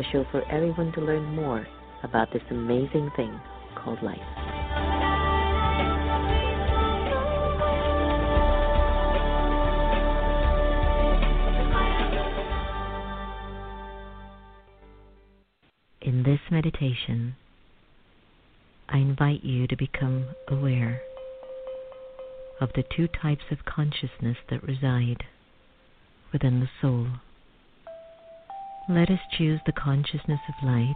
a show for everyone to learn more about this amazing thing called life. In this meditation, I invite you to become aware of the two types of consciousness that reside within the soul. Let us choose the consciousness of light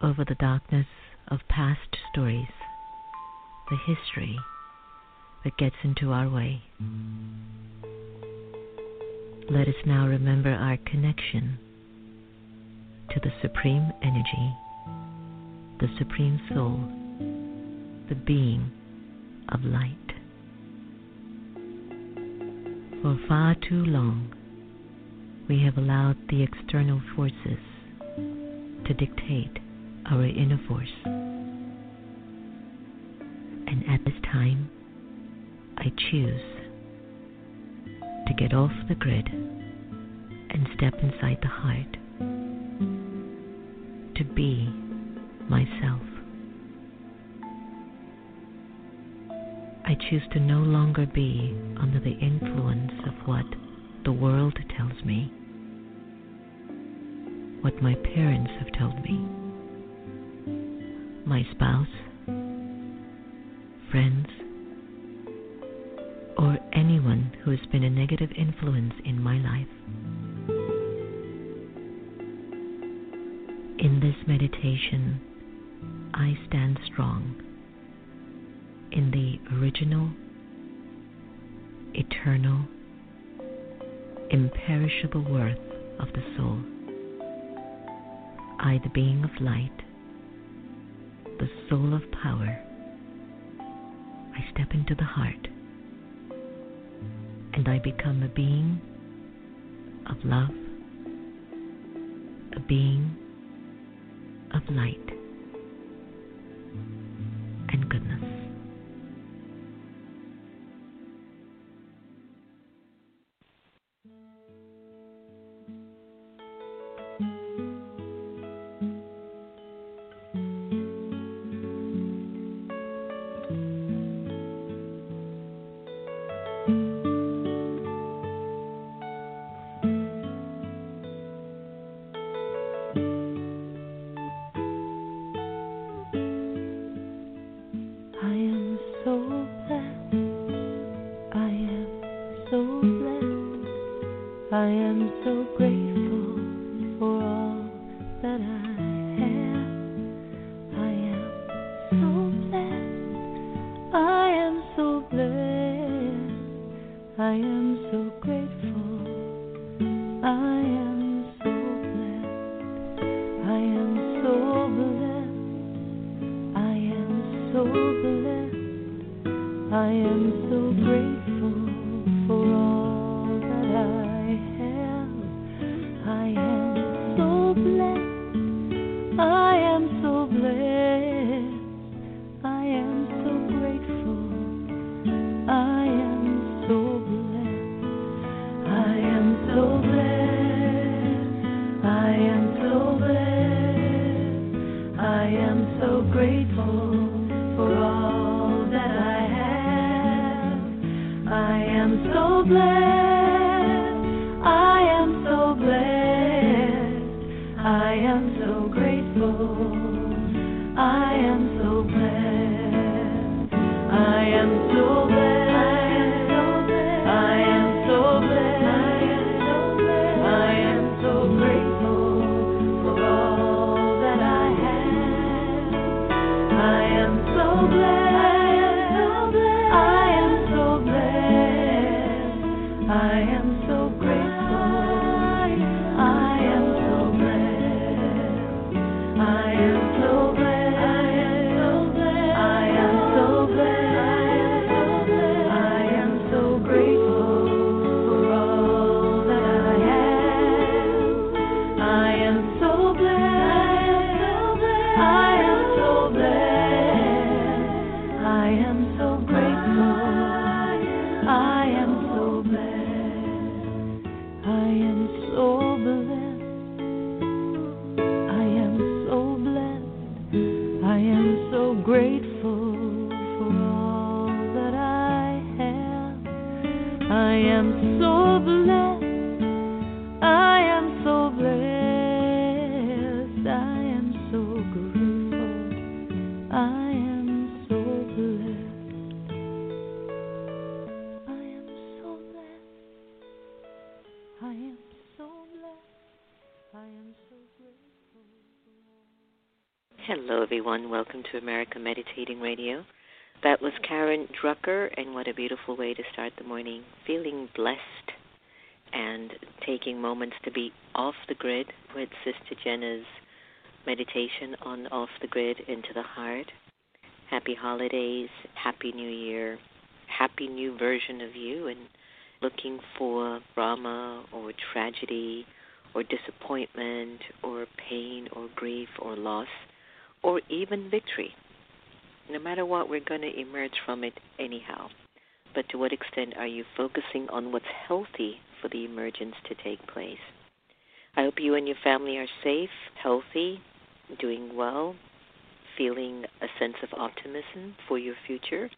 over the darkness of past stories, the history that gets into our way. Let us now remember our connection to the Supreme Energy, the Supreme Soul, the being of light. For far too long, we have allowed the external forces to dictate our inner force. And at this time, I choose to get off the grid and step inside the heart to be myself. I choose to no longer be under the influence of what the world tells me what my parents have told me, my spouse, friends, or anyone who has been a negative influence in my life. In this meditation, I stand strong in the original, eternal, imperishable worth of the soul. I, the being of light, the soul of power, I step into the heart and I become a being of love, a being of light I am so grateful. Everyone. Welcome to America Meditating Radio. That was Karen Drucker, and what a beautiful way to start the morning. Feeling blessed and taking moments to be off the grid with Sister Jenna's meditation on off the grid into the heart. Happy holidays, happy new year, happy new version of you, and looking for drama or tragedy or disappointment or pain or grief or loss or even victory. No matter what, we're going to emerge from it anyhow. But to what extent are you focusing on what's healthy for the emergence to take place? I hope you and your family are safe, healthy, doing well, feeling a sense of optimism for your future,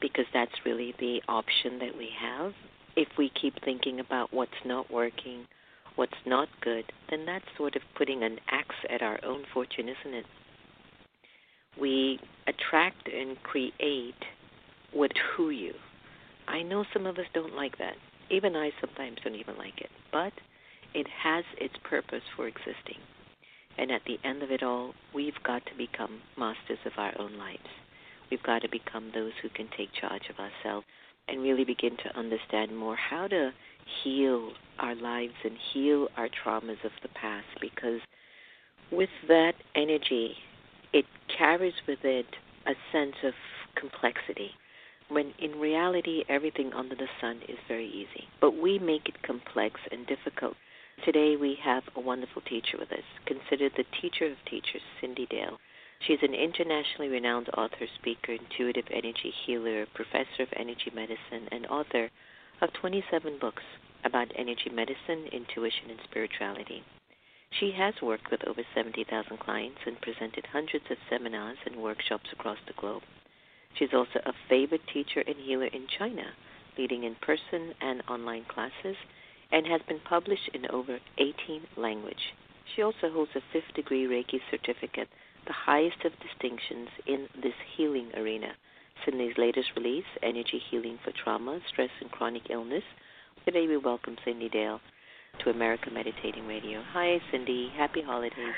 because that's really the option that we have. If we keep thinking about what's not working, what's not good, then that's sort of putting an axe at our own fortune, isn't it? We attract and create with who you. I know some of us don't like that. Even I sometimes don't even like it. But it has its purpose for existing. And at the end of it all, we've got to become masters of our own lives. We've got to become those who can take charge of ourselves and really begin to understand more how to heal our lives and heal our traumas of the past because with that energy, it carries with it a sense of complexity when in reality everything under the sun is very easy. But we make it complex and difficult. Today we have a wonderful teacher with us, considered the teacher of teachers, Cyndi Dale. She's an internationally renowned author, speaker, intuitive energy healer, professor of energy medicine, and author of 27 books about energy medicine, intuition, and spirituality. She has worked with over 70,000 clients and presented hundreds of seminars and workshops across the globe. She's also a favored teacher and healer in China, leading in person and online classes, and has been published in over 18 languages. She also holds a fifth degree Reiki certificate, the highest of distinctions in this healing arena. Cyndi's latest release, Energy Healing for Trauma, Stress, and Chronic Illness. Today we welcome Cyndi Dale to America Meditating Radio. Hi, Cyndi. Happy holidays.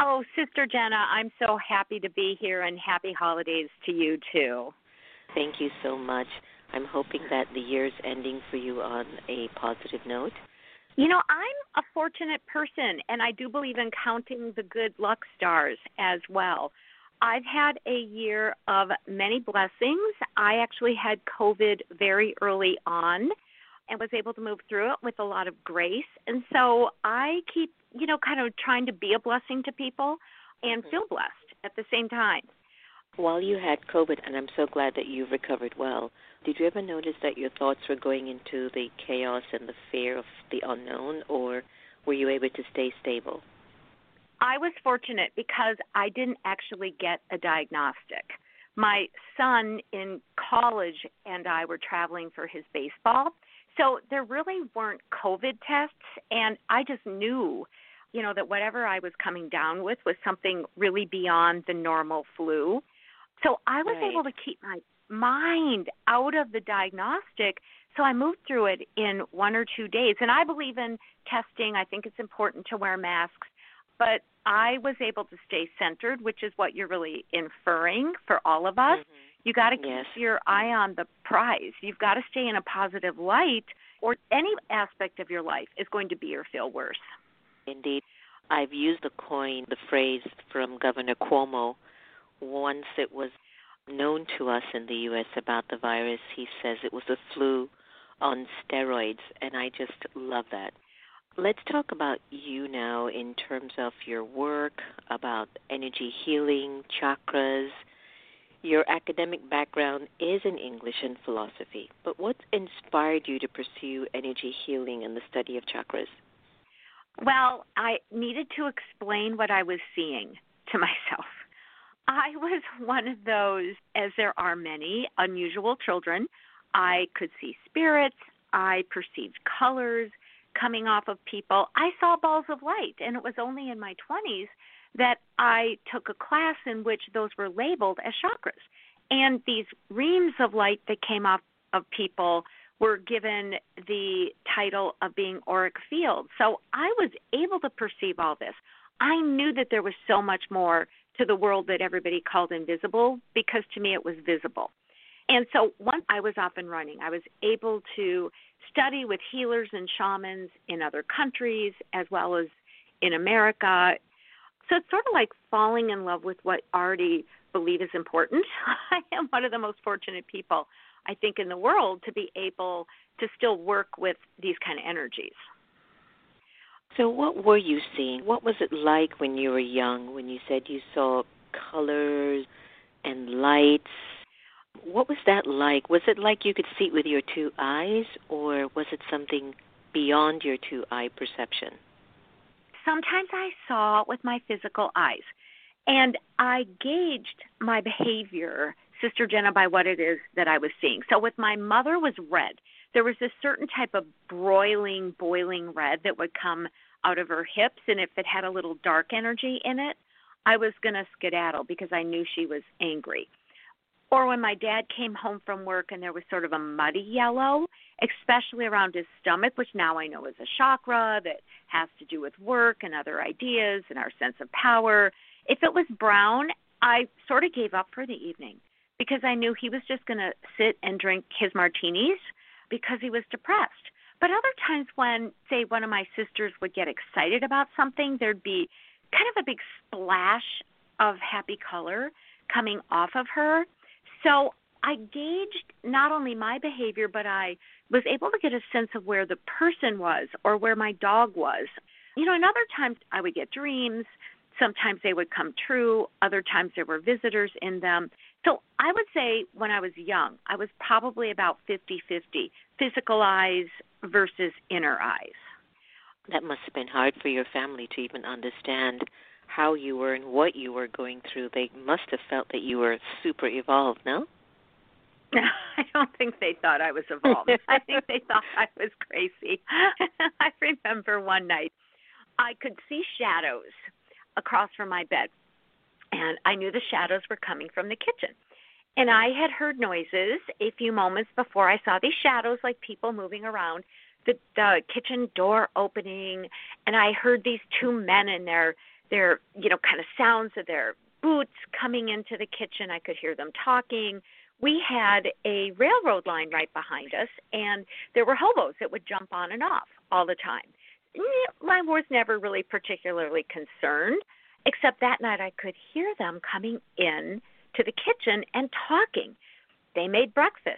Oh, Sister Jenna, I'm so happy to be here and happy holidays to you too. Thank you so much. I'm hoping that the year's ending for you on a positive note. You know, I'm a fortunate person and I do believe in counting the good luck stars as well. I've had a year of many blessings. I actually had COVID very early on and was able to move through it with a lot of grace. And so I keep you know, kind of trying to be a blessing to people and mm-hmm. feel blessed at the same time. While you had COVID, and I'm so glad that you've recovered well, did you ever notice that your thoughts were going into the chaos and the fear of the unknown, or were you able to stay stable? I was fortunate because I didn't actually get a diagnostic. My son in college and I were traveling for his baseball, so there really weren't COVID tests, and I just knew, you know, that whatever I was coming down with was something really beyond the normal flu. So I was right. able to keep my mind out of the diagnostic. So I moved through it in one or two days. And I believe in testing. I think it's important to wear masks. But I was able to stay centered, which is what you're really inferring for all of us. Mm-hmm. You got to keep yes. your eye on the prize. You've got to stay in a positive light, or any aspect of your life is going to be or feel worse. Indeed. I've used the coin, the phrase from Governor Cuomo. Once it was known to us in the U.S. about the virus, he says it was a flu on steroids, and I just love that. Let's talk about you now in terms of your work, about energy healing, chakras, your academic background is in English and philosophy, but what inspired you to pursue energy healing and the study of chakras? Well, I needed to explain what I was seeing to myself. I was one of those, as there are many, unusual children. I could see spirits, I perceived colors coming off of people. I saw balls of light, and it was only in my 20s that I took a class in which those were labeled as chakras. And these reams of light that came off of people were given the title of being auric fields. So I was able to perceive all this. I knew that there was so much more to the world that everybody called invisible because to me it was visible. And so once I was off and running, I was able to study with healers and shamans in other countries as well as in America. So it's sort of like falling in love with what already believe is important. I am one of the most fortunate people, I think, in the world to be able to still work with these kind of energies. So, what were you seeing? What was it like when you were young, when you said you saw colors and lights? What was that like? Was it like you could see it with your two eyes, or was it something beyond your two eye perception? Sometimes I saw with my physical eyes, and I gauged my behavior, Sister Jenna, by what it is that I was seeing. So, with my mother was red there was a certain type of broiling, boiling red that would come out of her hips, and if it had a little dark energy in it, I was going to skedaddle because I knew she was angry. Or when my dad came home from work and there was sort of a muddy yellow, especially around his stomach, which now I know is a chakra that has to do with work and other ideas and our sense of power. If it was brown, I sort of gave up for the evening because I knew he was just going to sit and drink his martinis because he was depressed. But other times when, say, one of my sisters would get excited about something, there'd be kind of a big splash of happy color coming off of her. So I gauged not only my behavior, but I was able to get a sense of where the person was or where my dog was. You know, and other times I would get dreams. Sometimes they would come true. Other times there were visitors in them. So I would say when I was young, I was probably about 50 50 physical eyes versus inner eyes. That must have been hard for your family to even understand how you were and what you were going through. They must have felt that you were super evolved, no? I don't think they thought I was evolved. I think they thought I was crazy. I remember one night I could see shadows across from my bed and I knew the shadows were coming from the kitchen. And I had heard noises a few moments before I saw these shadows, like people moving around, the, the kitchen door opening, and I heard these two men in their their you know kind of sounds of their boots coming into the kitchen. I could hear them talking. We had a railroad line right behind us, and there were hobos that would jump on and off all the time. Mm, I was never really particularly concerned Except that night I could hear them coming in to the kitchen and talking. They made breakfast.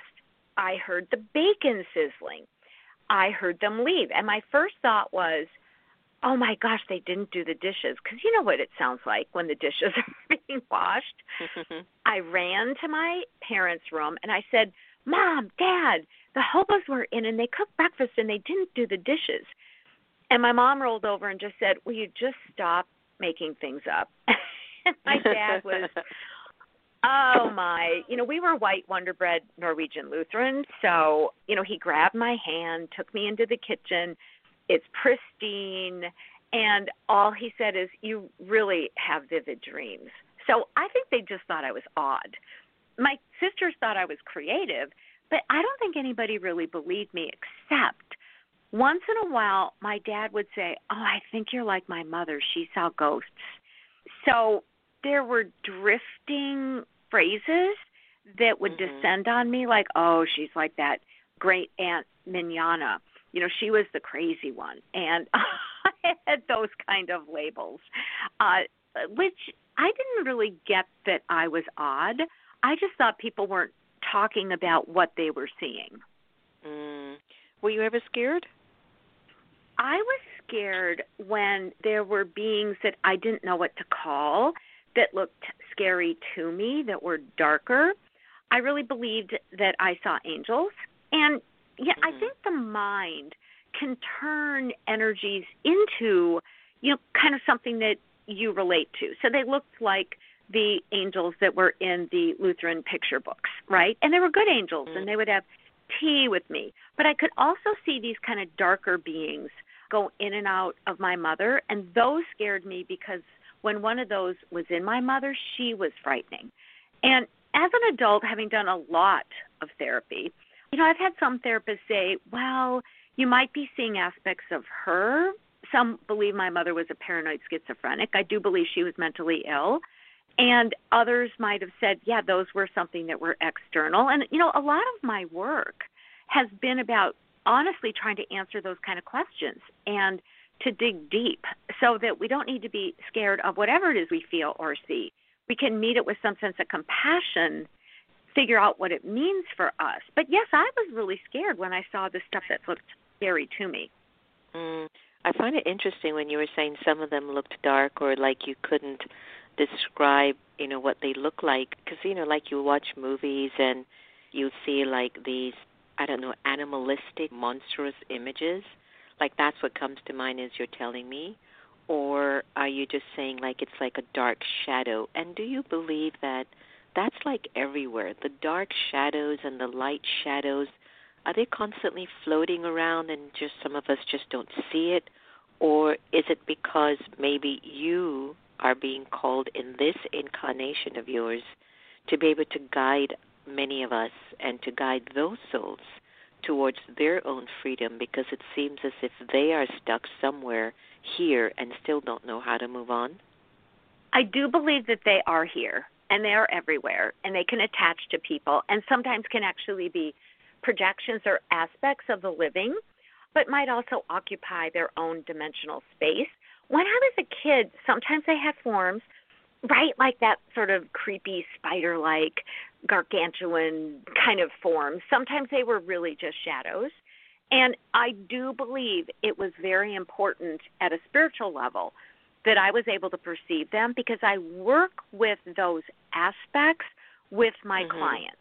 I heard the bacon sizzling. I heard them leave. And my first thought was, oh my gosh, they didn't do the dishes. Because you know what it sounds like when the dishes are being washed. I ran to my parents' room and I said, Mom, Dad, the hobos were in and they cooked breakfast and they didn't do the dishes. And my mom rolled over and just said, Will you just stop making things up. my dad was oh my you know we were white wonder bread norwegian lutheran so you know he grabbed my hand took me into the kitchen it's pristine and all he said is you really have vivid dreams so i think they just thought i was odd my sisters thought i was creative but i don't think anybody really believed me except once in a while, my dad would say, Oh, I think you're like my mother. She saw ghosts. So there were drifting phrases that would mm-hmm. descend on me, like, Oh, she's like that great Aunt Mignana. You know, she was the crazy one. And I had those kind of labels, uh, which I didn't really get that I was odd. I just thought people weren't talking about what they were seeing. Mm. Were you ever scared? I was scared when there were beings that I didn't know what to call that looked scary to me, that were darker. I really believed that I saw angels. And yeah, mm-hmm. I think the mind can turn energies into, you know, kind of something that you relate to. So they looked like the angels that were in the Lutheran picture books, right? And they were good angels mm-hmm. and they would have tea with me. But I could also see these kind of darker beings go in and out of my mother, and those scared me because when one of those was in my mother, she was frightening. And as an adult, having done a lot of therapy, You know, I've had some therapists say, well, you might be seeing aspects of her. Some believe my mother was a paranoid schizophrenic. I do believe she was mentally ill. And others might have said, yeah, those were something that were external. And, you know, a lot of my work has been about honestly trying to answer those kind of questions and to dig deep so that we don't need to be scared of whatever it is we feel or see. We can meet it with some sense of compassion figure out what it means for us. But yes, I was really scared when I saw the stuff that looked scary to me. Mm, I find it interesting when you were saying some of them looked dark or like you couldn't describe, you know, what they look like because you know, like you watch movies and you see like these I don't know, animalistic, monstrous images. Like that's what comes to mind as you're telling me or are you just saying like it's like a dark shadow? And do you believe that that's like everywhere. The dark shadows and the light shadows, are they constantly floating around and just some of us just don't see it? Or is it because maybe you are being called in this incarnation of yours to be able to guide many of us and to guide those souls towards their own freedom because it seems as if they are stuck somewhere here and still don't know how to move on? I do believe that they are here and they are everywhere and they can attach to people and sometimes can actually be projections or aspects of the living but might also occupy their own dimensional space. When i was a kid sometimes they had forms right like that sort of creepy spider like gargantuan kind of form. Sometimes they were really just shadows and i do believe it was very important at a spiritual level that I was able to perceive them because I work with those aspects with my mm-hmm. clients.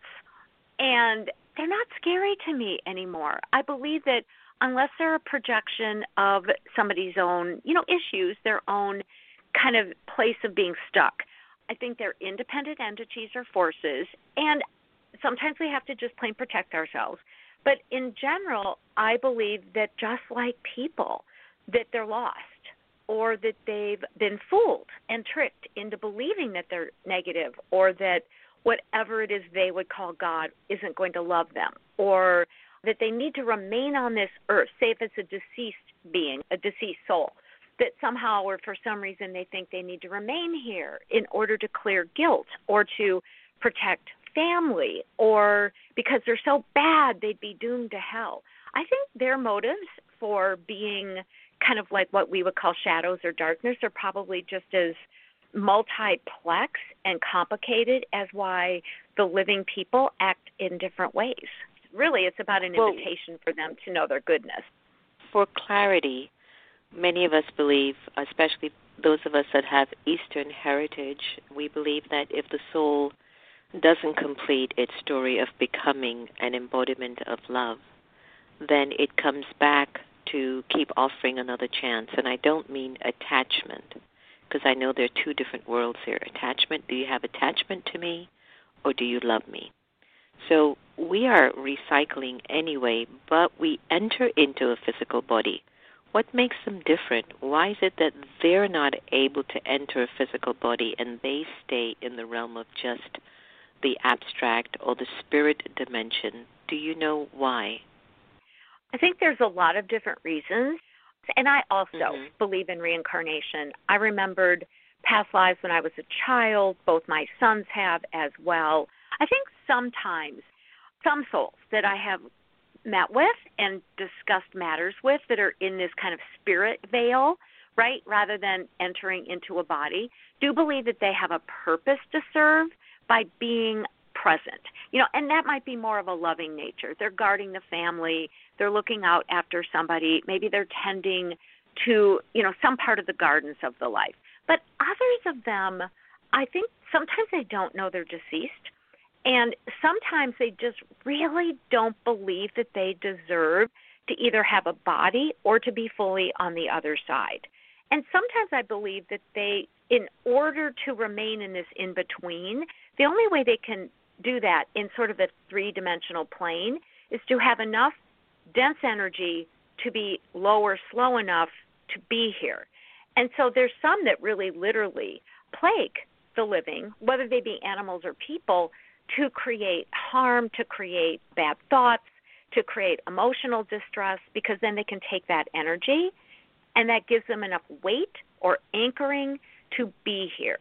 And they're not scary to me anymore. I believe that unless they're a projection of somebody's own, you know, issues, their own kind of place of being stuck, I think they're independent entities or forces. And sometimes we have to just plain protect ourselves. But in general, I believe that just like people, that they're lost or that they've been fooled and tricked into believing that they're negative or that whatever it is they would call God isn't going to love them or that they need to remain on this earth, say if it's a deceased being, a deceased soul, that somehow or for some reason they think they need to remain here in order to clear guilt or to protect family or because they're so bad they'd be doomed to hell. I think their motives for being kind of like what we would call shadows or darkness are probably just as multiplex and complicated as why the living people act in different ways. Really, it's about an well, invitation for them to know their goodness. For clarity, many of us believe, especially those of us that have Eastern heritage, we believe that if the soul doesn't complete its story of becoming an embodiment of love, then it comes back to keep offering another chance. And I don't mean attachment, because I know there are two different worlds here. Attachment, do you have attachment to me, or do you love me? So we are recycling anyway, but we enter into a physical body. What makes them different? Why is it that they're not able to enter a physical body and they stay in the realm of just the abstract or the spirit dimension? Do you know why? I think there's a lot of different reasons. And I also mm-hmm. believe in reincarnation. I remembered past lives when I was a child, both my sons have as well. I think sometimes some souls that I have met with and discussed matters with that are in this kind of spirit veil, right, rather than entering into a body, do believe that they have a purpose to serve by being present. You know, and that might be more of a loving nature. They're guarding the family, they're looking out after somebody, maybe they're tending to, you know, some part of the gardens of the life. But others of them, I think sometimes they don't know they're deceased. And sometimes they just really don't believe that they deserve to either have a body or to be fully on the other side. And sometimes I believe that they, in order to remain in this in between, the only way they can do that in sort of a three dimensional plane is to have enough dense energy to be low or slow enough to be here. And so there's some that really literally plague the living, whether they be animals or people, to create harm, to create bad thoughts, to create emotional distress because then they can take that energy and that gives them enough weight or anchoring to be here.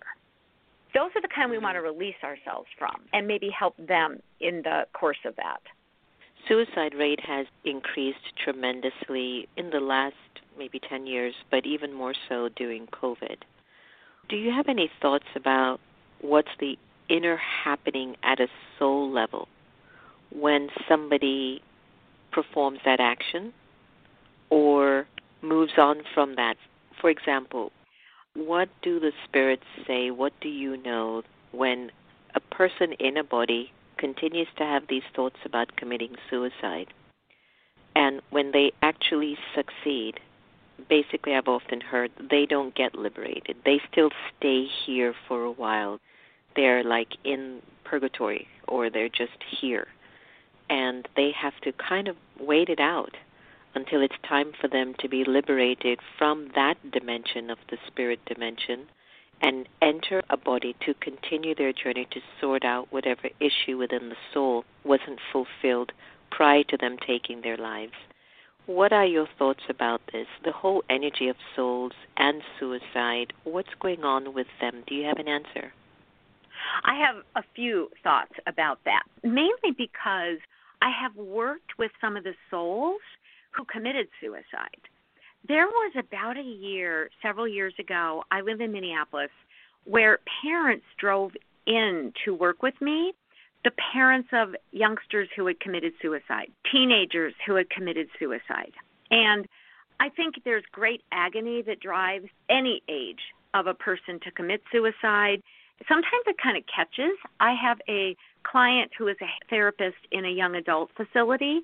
Those are the kind we want to release ourselves from and maybe help them in the course of that. Suicide rate has increased tremendously in the last maybe 10 years, but even more so during COVID. Do you have any thoughts about what's the inner happening at a soul level when somebody performs that action or moves on from that. For example, what do the spirits say? What do you know when a person in a body continues to have these thoughts about committing suicide? And when they actually succeed, basically, I've often heard they don't get liberated. They still stay here for a while. They're like in purgatory or they're just here and they have to kind of wait it out until it's time for them to be liberated from that dimension of the spirit dimension and enter a body to continue their journey to sort out whatever issue within the soul wasn't fulfilled prior to them taking their lives. What are your thoughts about this? The whole energy of souls and suicide, what's going on with them? Do you have an answer? I have a few thoughts about that, mainly because I have worked with some of the souls who committed suicide. There was about a year, several years ago, I live in Minneapolis, where parents drove in to work with me, the parents of youngsters who had committed suicide, teenagers who had committed suicide. And I think there's great agony that drives any age of a person to commit suicide. Sometimes it kind of catches. I have a client who is a therapist in a young adult facility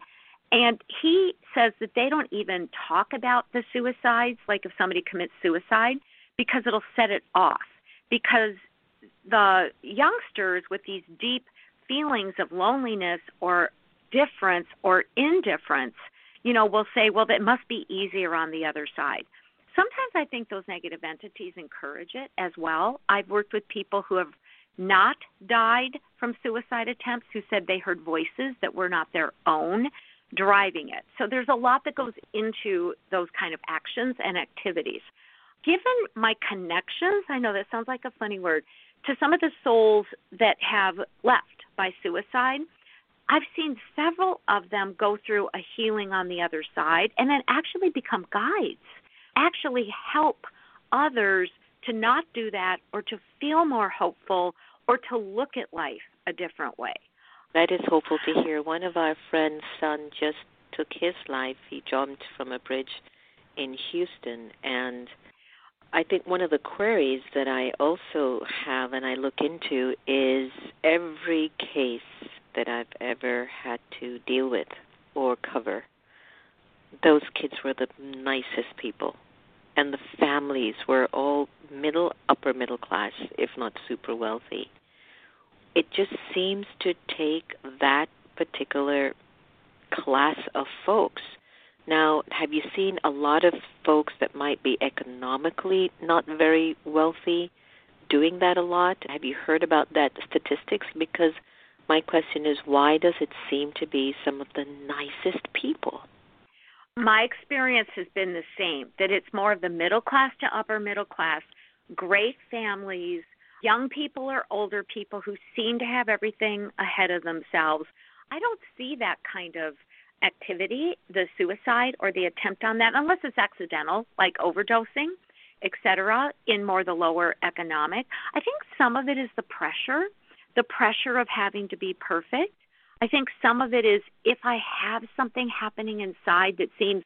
and he says that they don't even talk about the suicides like if somebody commits suicide because it'll set it off. Because the youngsters with these deep feelings of loneliness or difference or indifference you know will say well that must be easier on the other side. Sometimes i think those negative entities encourage it as well. I've worked with people who have not died from suicide attempts who said they heard voices that were not their own driving it. So there's a lot that goes into those kind of actions and activities. Given my connections, I know that sounds like a funny word, to some of the souls that have left by suicide, I've seen several of them go through a healing on the other side and then actually become guides, actually help others to not do that or to feel more hopeful or to look at life a different way. That is hopeful to hear. One of our friends' son just took his life. He jumped from a bridge in Houston and I think one of the queries that I also have and I look into is every case that I've ever had to deal with or cover. Those kids were the nicest people and the families were all middle, upper middle class, if not super wealthy. It just seems to take that particular class of folks. Now, have you seen a lot of folks that might be economically not very wealthy doing that a lot? Have you heard about that statistics? Because my question is, why does it seem to be some of the nicest people? my experience has been the same that it's more of the middle class to upper middle class, great families, young people or older people who seem to have everything ahead of themselves. I don't see that kind of activity, the suicide or the attempt on that, unless it's accidental, like overdosing, etc., in more the lower economic. I think some of it is the pressure, the pressure of having to be perfect I think some of it is if I have something happening inside that seems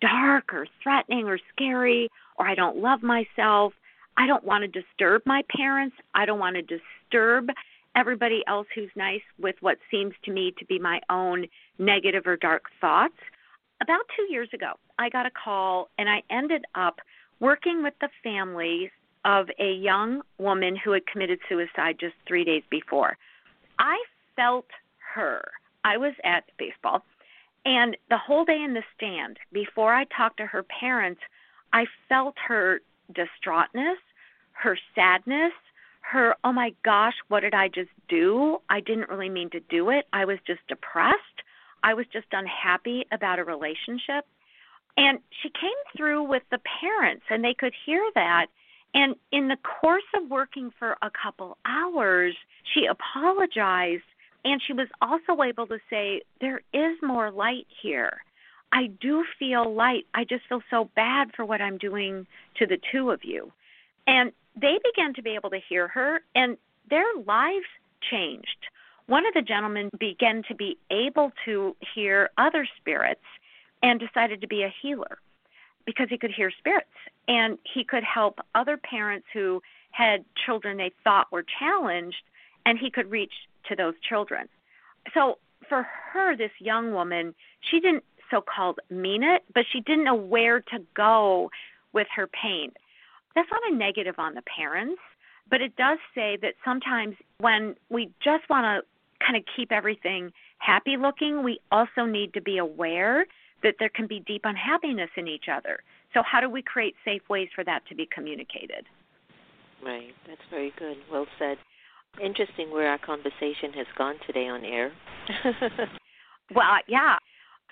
dark or threatening or scary, or I don't love myself, I don't want to disturb my parents. I don't want to disturb everybody else who's nice with what seems to me to be my own negative or dark thoughts. About two years ago, I got a call and I ended up working with the families of a young woman who had committed suicide just three days before. I felt her. I was at baseball, and the whole day in the stand, before I talked to her parents, I felt her distraughtness, her sadness, her, oh my gosh, what did I just do? I didn't really mean to do it. I was just depressed. I was just unhappy about a relationship. And she came through with the parents, and they could hear that. And in the course of working for a couple hours, she apologized and she was also able to say, There is more light here. I do feel light. I just feel so bad for what I'm doing to the two of you. And they began to be able to hear her, and their lives changed. One of the gentlemen began to be able to hear other spirits and decided to be a healer because he could hear spirits and he could help other parents who had children they thought were challenged and he could reach to those children. So for her, this young woman, she didn't so called mean it, but she didn't know where to go with her pain. That's not a negative on the parents, but it does say that sometimes when we just want to kind of keep everything happy looking, we also need to be aware that there can be deep unhappiness in each other. So, how do we create safe ways for that to be communicated? Right, that's very good. Well said. Interesting where our conversation has gone today on air. well, yeah.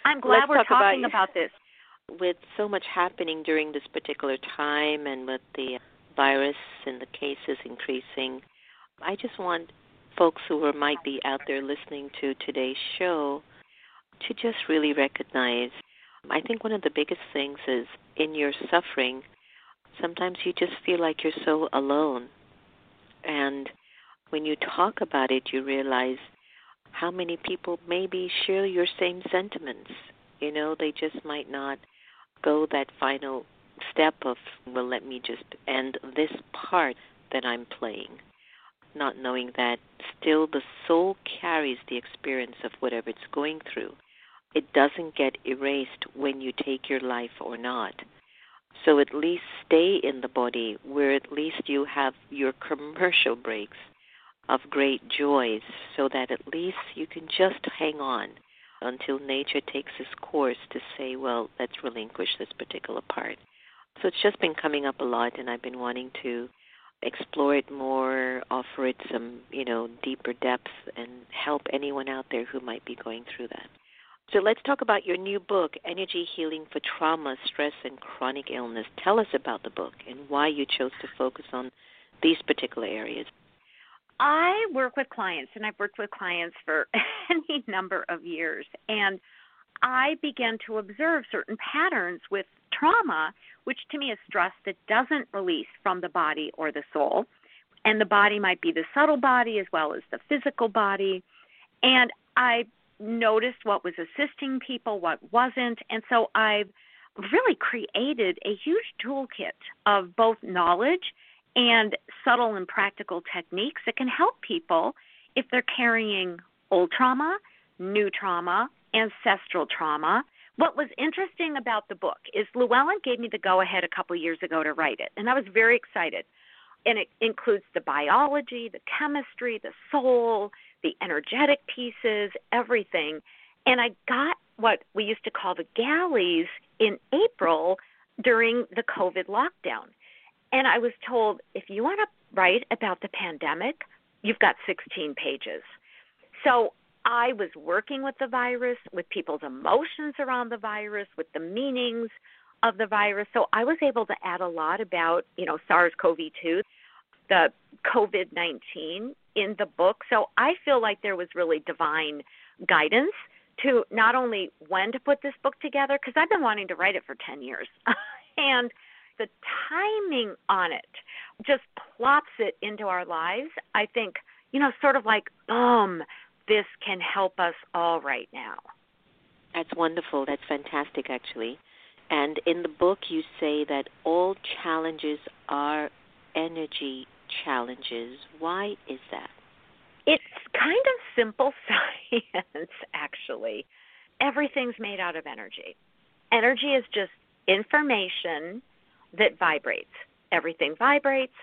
I'm glad Let's we're talk talking about, about this. With so much happening during this particular time and with the virus and the cases increasing, I just want folks who are, might be out there listening to today's show to just really recognize. I think one of the biggest things is in your suffering, sometimes you just feel like you're so alone. And when you talk about it, you realize how many people maybe share your same sentiments. You know, they just might not go that final step of, well, let me just end this part that I'm playing, not knowing that still the soul carries the experience of whatever it's going through. It doesn't get erased when you take your life or not. So at least stay in the body where at least you have your commercial breaks of great joys so that at least you can just hang on until nature takes its course to say, well, let's relinquish this particular part. So it's just been coming up a lot, and I've been wanting to explore it more, offer it some, you know, deeper depth, and help anyone out there who might be going through that. So let's talk about your new book, Energy Healing for Trauma, Stress, and Chronic Illness. Tell us about the book and why you chose to focus on these particular areas. I work with clients, and I've worked with clients for any number of years, and I began to observe certain patterns with trauma, which to me is stress that doesn't release from the body or the soul. And the body might be the subtle body as well as the physical body. And I noticed what was assisting people, what wasn't. And so I've really created a huge toolkit of both knowledge and subtle and practical techniques that can help people if they're carrying old trauma, new trauma, ancestral trauma. What was interesting about the book is Llewellyn gave me the go ahead a couple years ago to write it, and I was very excited. And it includes the biology, the chemistry, the soul, the energetic pieces, everything. And I got what we used to call the galleys in April during the COVID lockdown. And I was told if you want to write about the pandemic, you've got 16 pages. So I was working with the virus, with people's emotions around the virus, with the meanings of the virus. So I was able to add a lot about, you know, SARS-CoV-2, the COVID-19 in the book. So I feel like there was really divine guidance to not only when to put this book together because I've been wanting to write it for 10 years. and the timing on it just plops it into our lives. I think, you know, sort of like, boom, this can help us all right now. That's wonderful. That's fantastic, actually. And in the book, you say that all challenges are energy challenges. Why is that? It's kind of simple science, actually. Everything's made out of energy. Energy is just information that vibrates. Everything vibrates.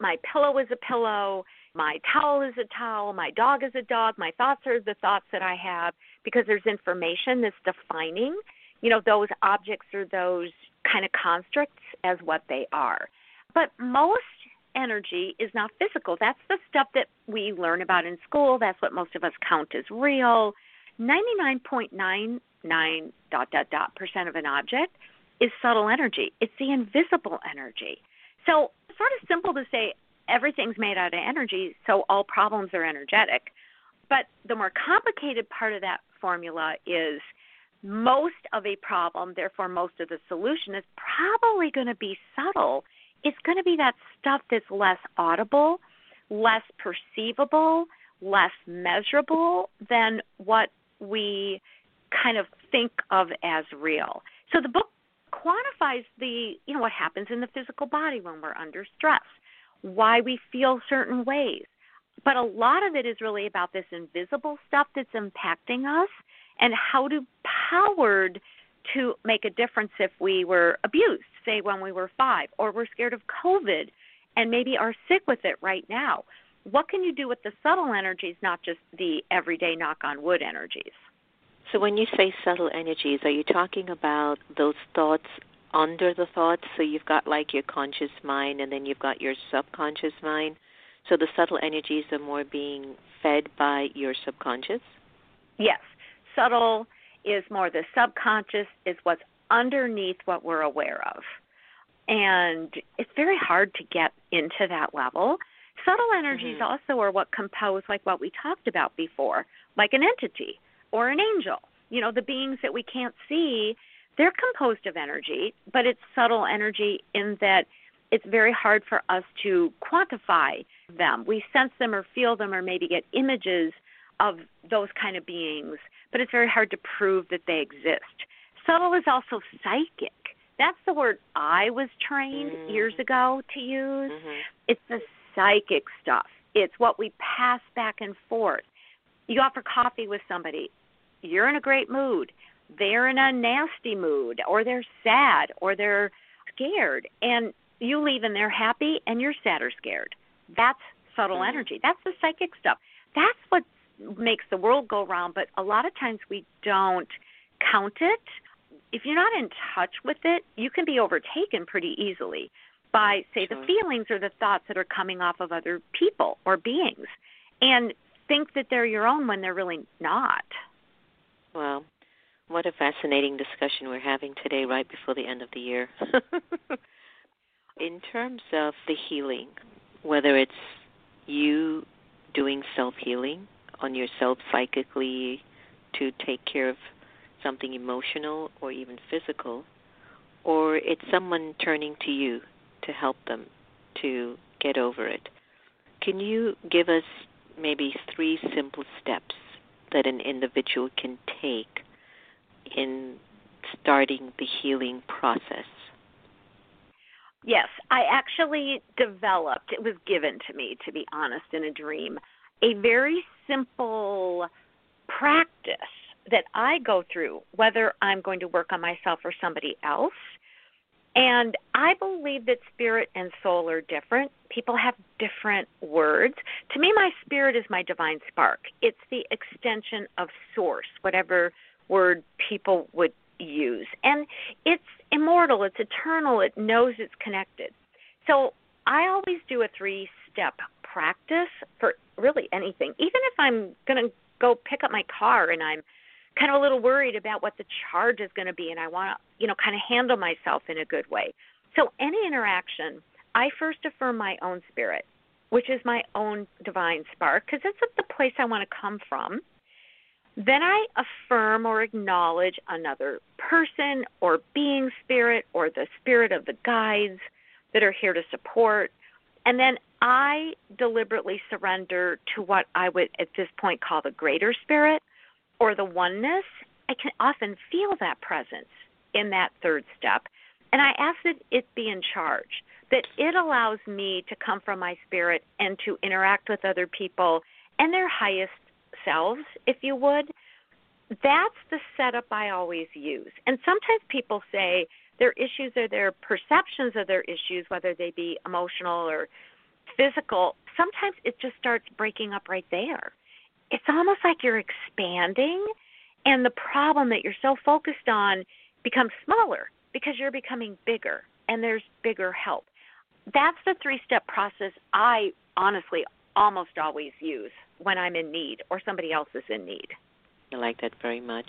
My pillow is a pillow. My towel is a towel. My dog is a dog. My thoughts are the thoughts that I have because there's information that's defining, you know, those objects or those kind of constructs as what they are. But most energy is not physical. That's the stuff that we learn about in school. That's what most of us count as real. 99.99 dot dot dot percent of an object is subtle energy. It's the invisible energy. So it's sort of simple to say everything's made out of energy, so all problems are energetic. But the more complicated part of that formula is most of a problem, therefore most of the solution is probably going to be subtle. It's going to be that stuff that's less audible, less perceivable, less measurable than what we kind of think of as real. So the book quantifies the, you know, what happens in the physical body when we're under stress, why we feel certain ways. But a lot of it is really about this invisible stuff that's impacting us and how to powered to make a difference if we were abused, say when we were 5 or we're scared of COVID and maybe are sick with it right now. What can you do with the subtle energies, not just the everyday knock on wood energies? So, when you say subtle energies, are you talking about those thoughts under the thoughts? So, you've got like your conscious mind and then you've got your subconscious mind. So, the subtle energies are more being fed by your subconscious? Yes. Subtle is more the subconscious, is what's underneath what we're aware of. And it's very hard to get into that level. Subtle energies mm-hmm. also are what compose, like what we talked about before, like an entity or an angel. You know, the beings that we can't see, they're composed of energy, but it's subtle energy in that it's very hard for us to quantify them. We sense them or feel them or maybe get images of those kind of beings, but it's very hard to prove that they exist. Subtle is also psychic. That's the word I was trained mm. years ago to use. Mm-hmm. It's the psychic stuff. It's what we pass back and forth. You offer coffee with somebody, you're in a great mood. They're in a nasty mood, or they're sad, or they're scared. And you leave and they're happy, and you're sad or scared. That's subtle mm. energy. That's the psychic stuff. That's what makes the world go round, but a lot of times we don't count it. If you're not in touch with it, you can be overtaken pretty easily by, say, sure. the feelings or the thoughts that are coming off of other people or beings and think that they're your own when they're really not. Well, what a fascinating discussion we're having today, right before the end of the year. in terms of the healing, whether it's you doing self healing on yourself psychically to take care of something emotional or even physical, or it's someone turning to you to help them to get over it. Can you give us maybe three simple steps that an individual can take in starting the healing process? Yes, I actually developed, it was given to me, to be honest, in a dream, a very simple practice that I go through, whether I'm going to work on myself or somebody else. And I believe that spirit and soul are different. People have different words. To me, my spirit is my divine spark. It's the extension of source, whatever word people would use. And it's immortal, it's eternal, it knows it's connected. So I always do a three step practice for really anything. Even if I'm going to go pick up my car and I'm kind of a little worried about what the charge is going to be and I want to, you know, kind of handle myself in a good way. So any interaction, I first affirm my own spirit, which is my own divine spark because it's the place I want to come from. Then I affirm or acknowledge another person or being spirit or the spirit of the guides that are here to support. And then I deliberately surrender to what I would at this point call the greater spirit or the oneness. I can often feel that presence in that third step. And I ask that it be in charge, that it allows me to come from my spirit and to interact with other people and their highest selves, if you would. That's the setup I always use. And sometimes people say their issues or their perceptions of their issues, whether they be emotional or physical, sometimes it just starts breaking up right there. It's almost like you're expanding, and the problem that you're so focused on becomes smaller because you're becoming bigger and there's bigger help. That's the three step process I honestly almost always use when I'm in need or somebody else is in need. I like that very much.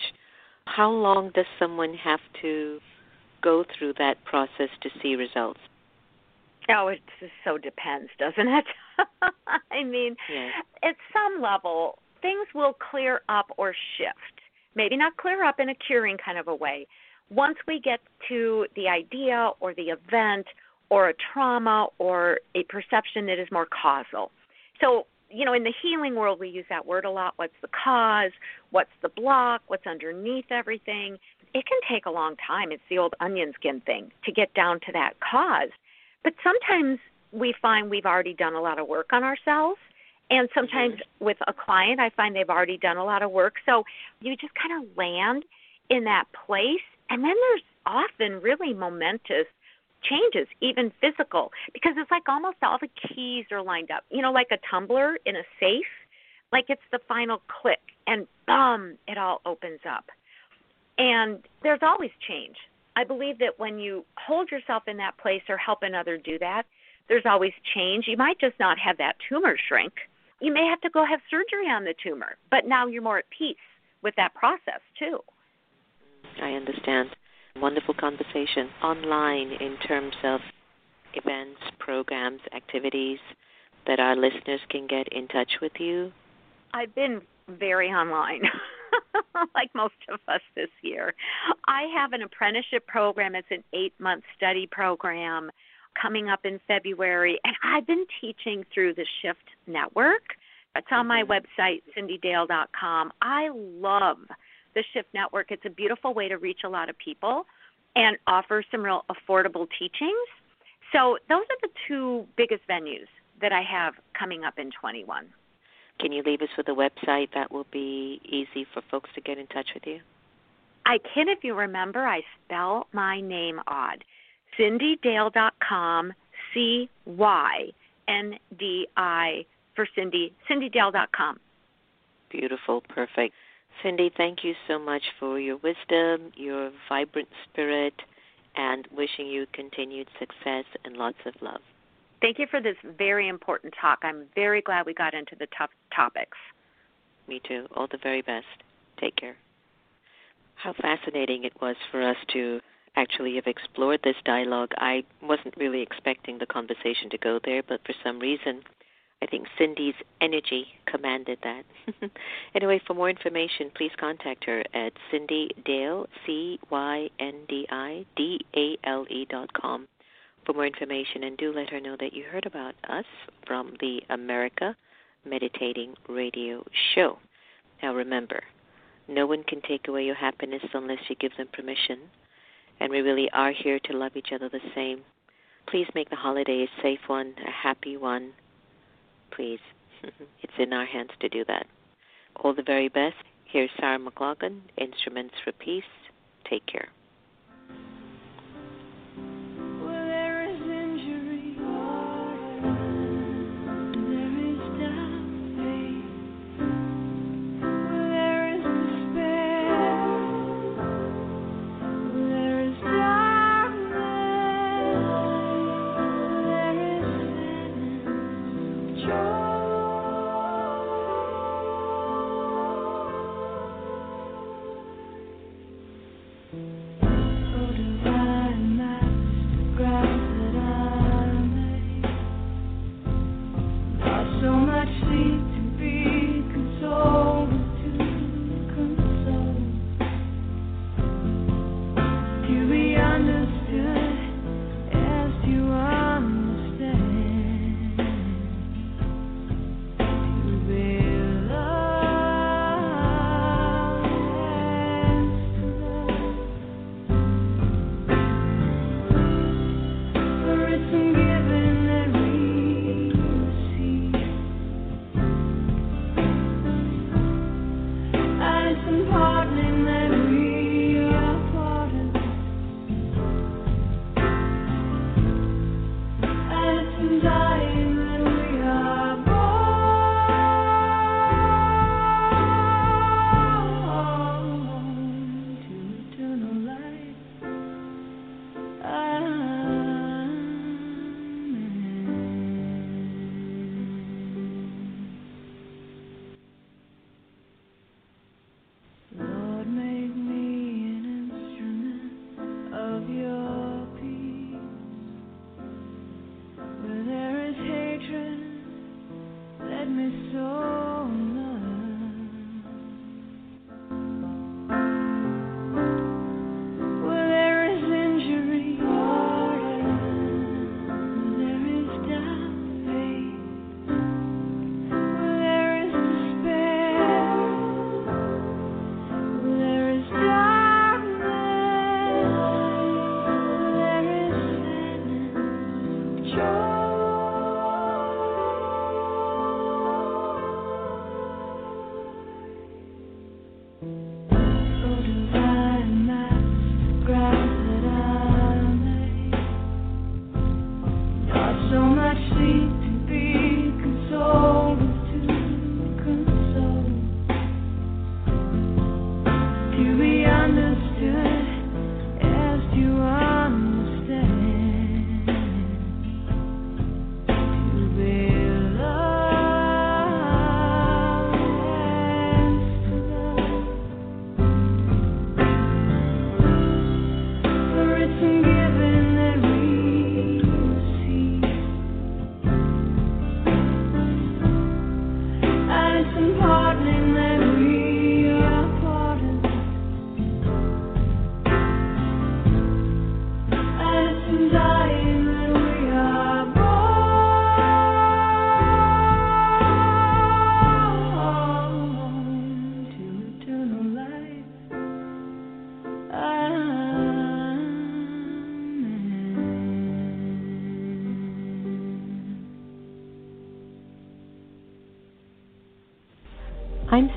How long does someone have to go through that process to see results? Oh, it just so depends, doesn't it? I mean, at some level, things will clear up or shift. Maybe not clear up in a curing kind of a way. Once we get to the idea or the event or a trauma or a perception that is more causal. So, you know, in the healing world, we use that word a lot. What's the cause? What's the block? What's underneath everything? It can take a long time. It's the old onion skin thing to get down to that cause. But sometimes we find we've already done a lot of work on ourselves. And sometimes mm-hmm. with a client, I find they've already done a lot of work. So you just kind of land in that place. And then there's often really momentous changes, even physical, because it's like almost all the keys are lined up. You know, like a tumbler in a safe, like it's the final click, and boom, it all opens up. And there's always change. I believe that when you hold yourself in that place or help another do that, there's always change. You might just not have that tumor shrink. You may have to go have surgery on the tumor, but now you're more at peace with that process too. I understand. Wonderful conversation online in terms of events, programs, activities that our listeners can get in touch with you. I've been very online. like most of us this year. I have an apprenticeship program. It's an eight month study program coming up in February, and I've been teaching through the Shift Network. It's on my mm-hmm. website, cyndidale.com. I love the Shift Network. It's a beautiful way to reach a lot of people and offer some real affordable teachings. So, those are the two biggest venues that I have coming up in 21. Can you leave us with a website that will be easy for folks to get in touch with you? I can if you remember. I spell my name odd. CyndiDale.com, C Y N D I for Cyndi, CyndiDale.com. Beautiful, perfect. Cyndi, thank you so much for your wisdom, your vibrant spirit, and wishing you continued success and lots of love. Thank you for this very important talk. I'm very glad we got into the tough topics. Me too. All the very best. Take care. How fascinating it was for us to actually have explored this dialogue. I wasn't really expecting the conversation to go there, but for some reason, I think Cyndi's energy commanded that. anyway, for more information, please contact her at Cyndi Dale, C Y N D I D A L E dot com for more information and do let her know that you heard about us from the America Meditating Radio Show. Now remember, no one can take away your happiness unless you give them permission. And we really are here to love each other the same. Please make the holiday a safe one, a happy one. Please. it's in our hands to do that. All the very best. Here's Sarah McLachlan, Instruments for Peace. Take care.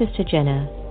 Sister Jenna